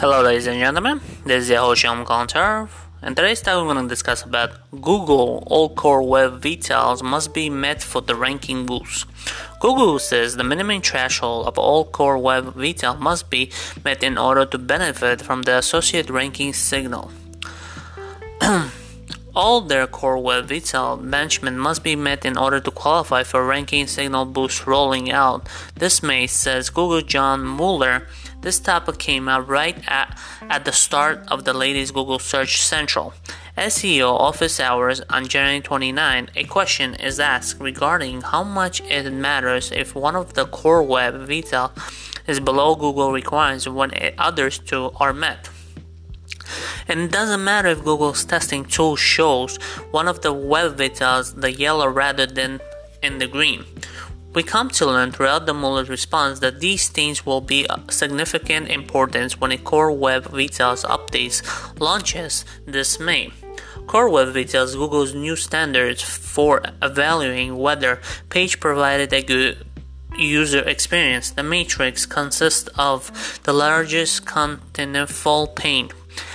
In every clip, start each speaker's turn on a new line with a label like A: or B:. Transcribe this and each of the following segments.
A: Hello, ladies and gentlemen. This is your host and today's topic we're going to discuss about Google all core web vitals must be met for the ranking boost. Google says the minimum threshold of all core web vital must be met in order to benefit from the associated ranking signal. all their core web vital benchmark must be met in order to qualify for ranking signal boost rolling out. This May, says Google John Mueller this topic came out right at, at the start of the latest Google Search Central. SEO office hours on January 29, a question is asked regarding how much it matters if one of the core web vital is below Google requirements when others two are met. And it doesn't matter if Google's testing tool shows one of the web vitals the yellow rather than in the green. We come to learn throughout the Mueller's response that these things will be of significant importance when a Core Web Vitals updates launches this May. Core Web Vitals Google's new standards for evaluating whether page provided a good user experience. The matrix consists of the largest contentful paint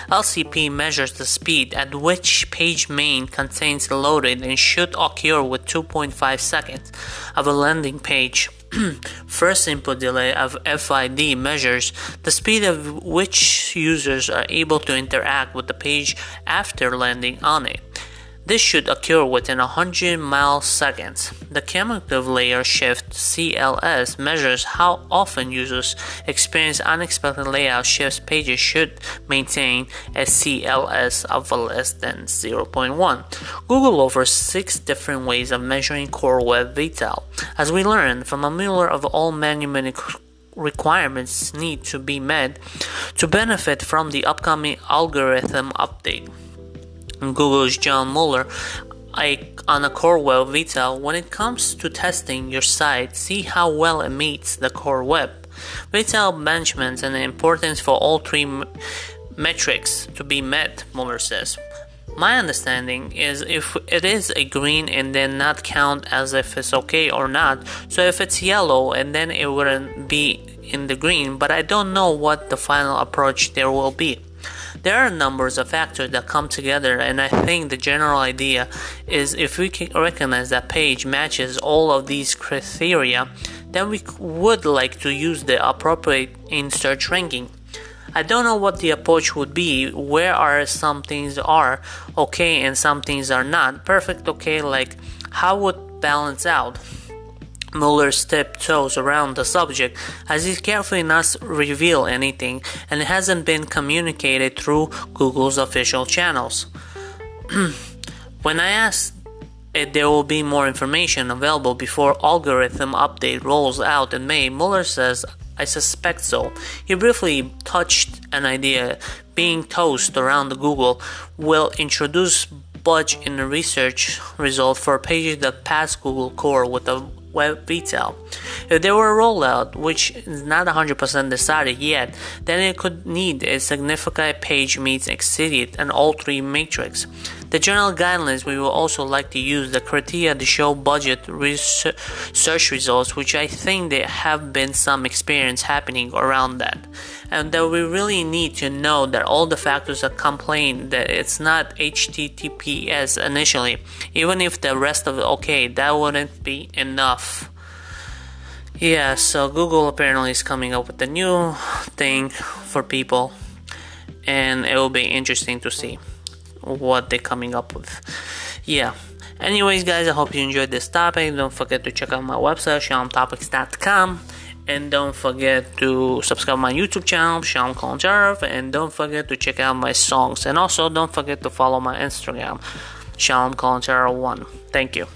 A: LCP measures the speed at which page main contains loaded and should occur with 2.5 seconds of a landing page. First input delay of FID measures the speed at which users are able to interact with the page after landing on it. This should occur within 100 milliseconds. The cumulative layout shift CLS measures how often users experience unexpected layout shifts pages should maintain a CLS of less than 0.1. Google offers six different ways of measuring core web vital. As we learned from a Mueller of all many requirements need to be met to benefit from the upcoming algorithm update. Google's John Mueller on a Core Web Vital, when it comes to testing your site, see how well it meets the core web. Vital benchmarks and the importance for all three m- metrics to be met, Mueller says. My understanding is if it is a green and then not count as if it's okay or not. So if it's yellow and then it wouldn't be in the green, but I don't know what the final approach there will be. There are numbers of factors that come together, and I think the general idea is if we can recognize that page matches all of these criteria, then we would like to use the appropriate in search ranking. I don't know what the approach would be. Where are some things are okay and some things are not perfect okay? Like how would balance out? Mueller tiptoes around the subject as he carefully not reveal anything and it hasn't been communicated through Google's official channels. when I asked if there will be more information available before algorithm update rolls out in May, Mueller says, I suspect so. He briefly touched an idea being tossed around Google will introduce budge in the research result for pages that pass Google Core with a web vital. If there were a rollout, which is not 100% decided yet, then it could need a significant page meets exceeded and all three matrix. The general guidelines we will also like to use the criteria to show budget search results, which I think there have been some experience happening around that. And that we really need to know that all the factors are complained that it's not HTTPS initially. Even if the rest of it okay, that wouldn't be enough. Yeah, so Google apparently is coming up with a new thing for people, and it will be interesting to see what they're coming up with. Yeah. Anyways, guys, I hope you enjoyed this topic. Don't forget to check out my website, shyamtopics.com. And don't forget to subscribe my YouTube channel, Kalantarov. And don't forget to check out my songs. And also, don't forget to follow my Instagram, Shyam Kalantarov1. Thank you.